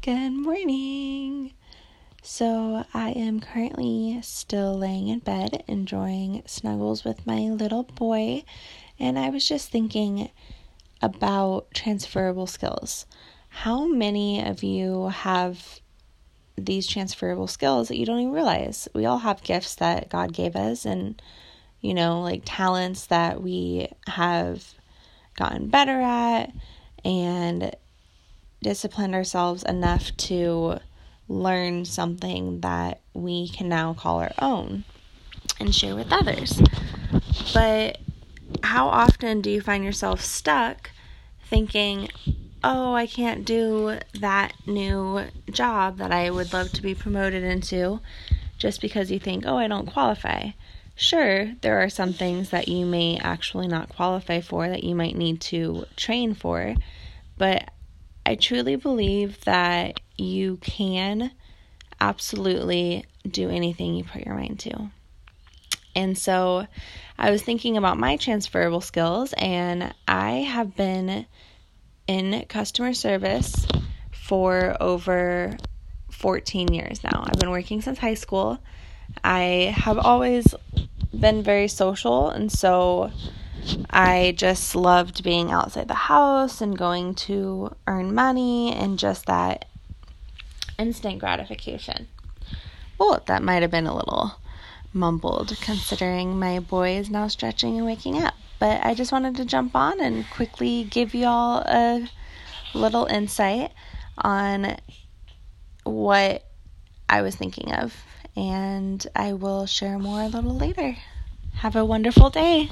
Good morning. So, I am currently still laying in bed enjoying snuggles with my little boy, and I was just thinking about transferable skills. How many of you have these transferable skills that you don't even realize? We all have gifts that God gave us, and you know, like talents that we have gotten better at and disciplined ourselves enough to learn something that we can now call our own and share with others. But how often do you find yourself stuck thinking, oh, I can't do that new job that I would love to be promoted into just because you think, oh, I don't qualify? Sure, there are some things that you may actually not qualify for that you might need to train for, but I truly believe that you can absolutely do anything you put your mind to. And so I was thinking about my transferable skills, and I have been in customer service for over 14 years now. I've been working since high school. I have always been very social, and so I just loved being outside the house and going to earn money and just that instant gratification. Well, that might have been a little mumbled considering my boy is now stretching and waking up. But I just wanted to jump on and quickly give you all a little insight on what I was thinking of and I will share more a little later. Have a wonderful day.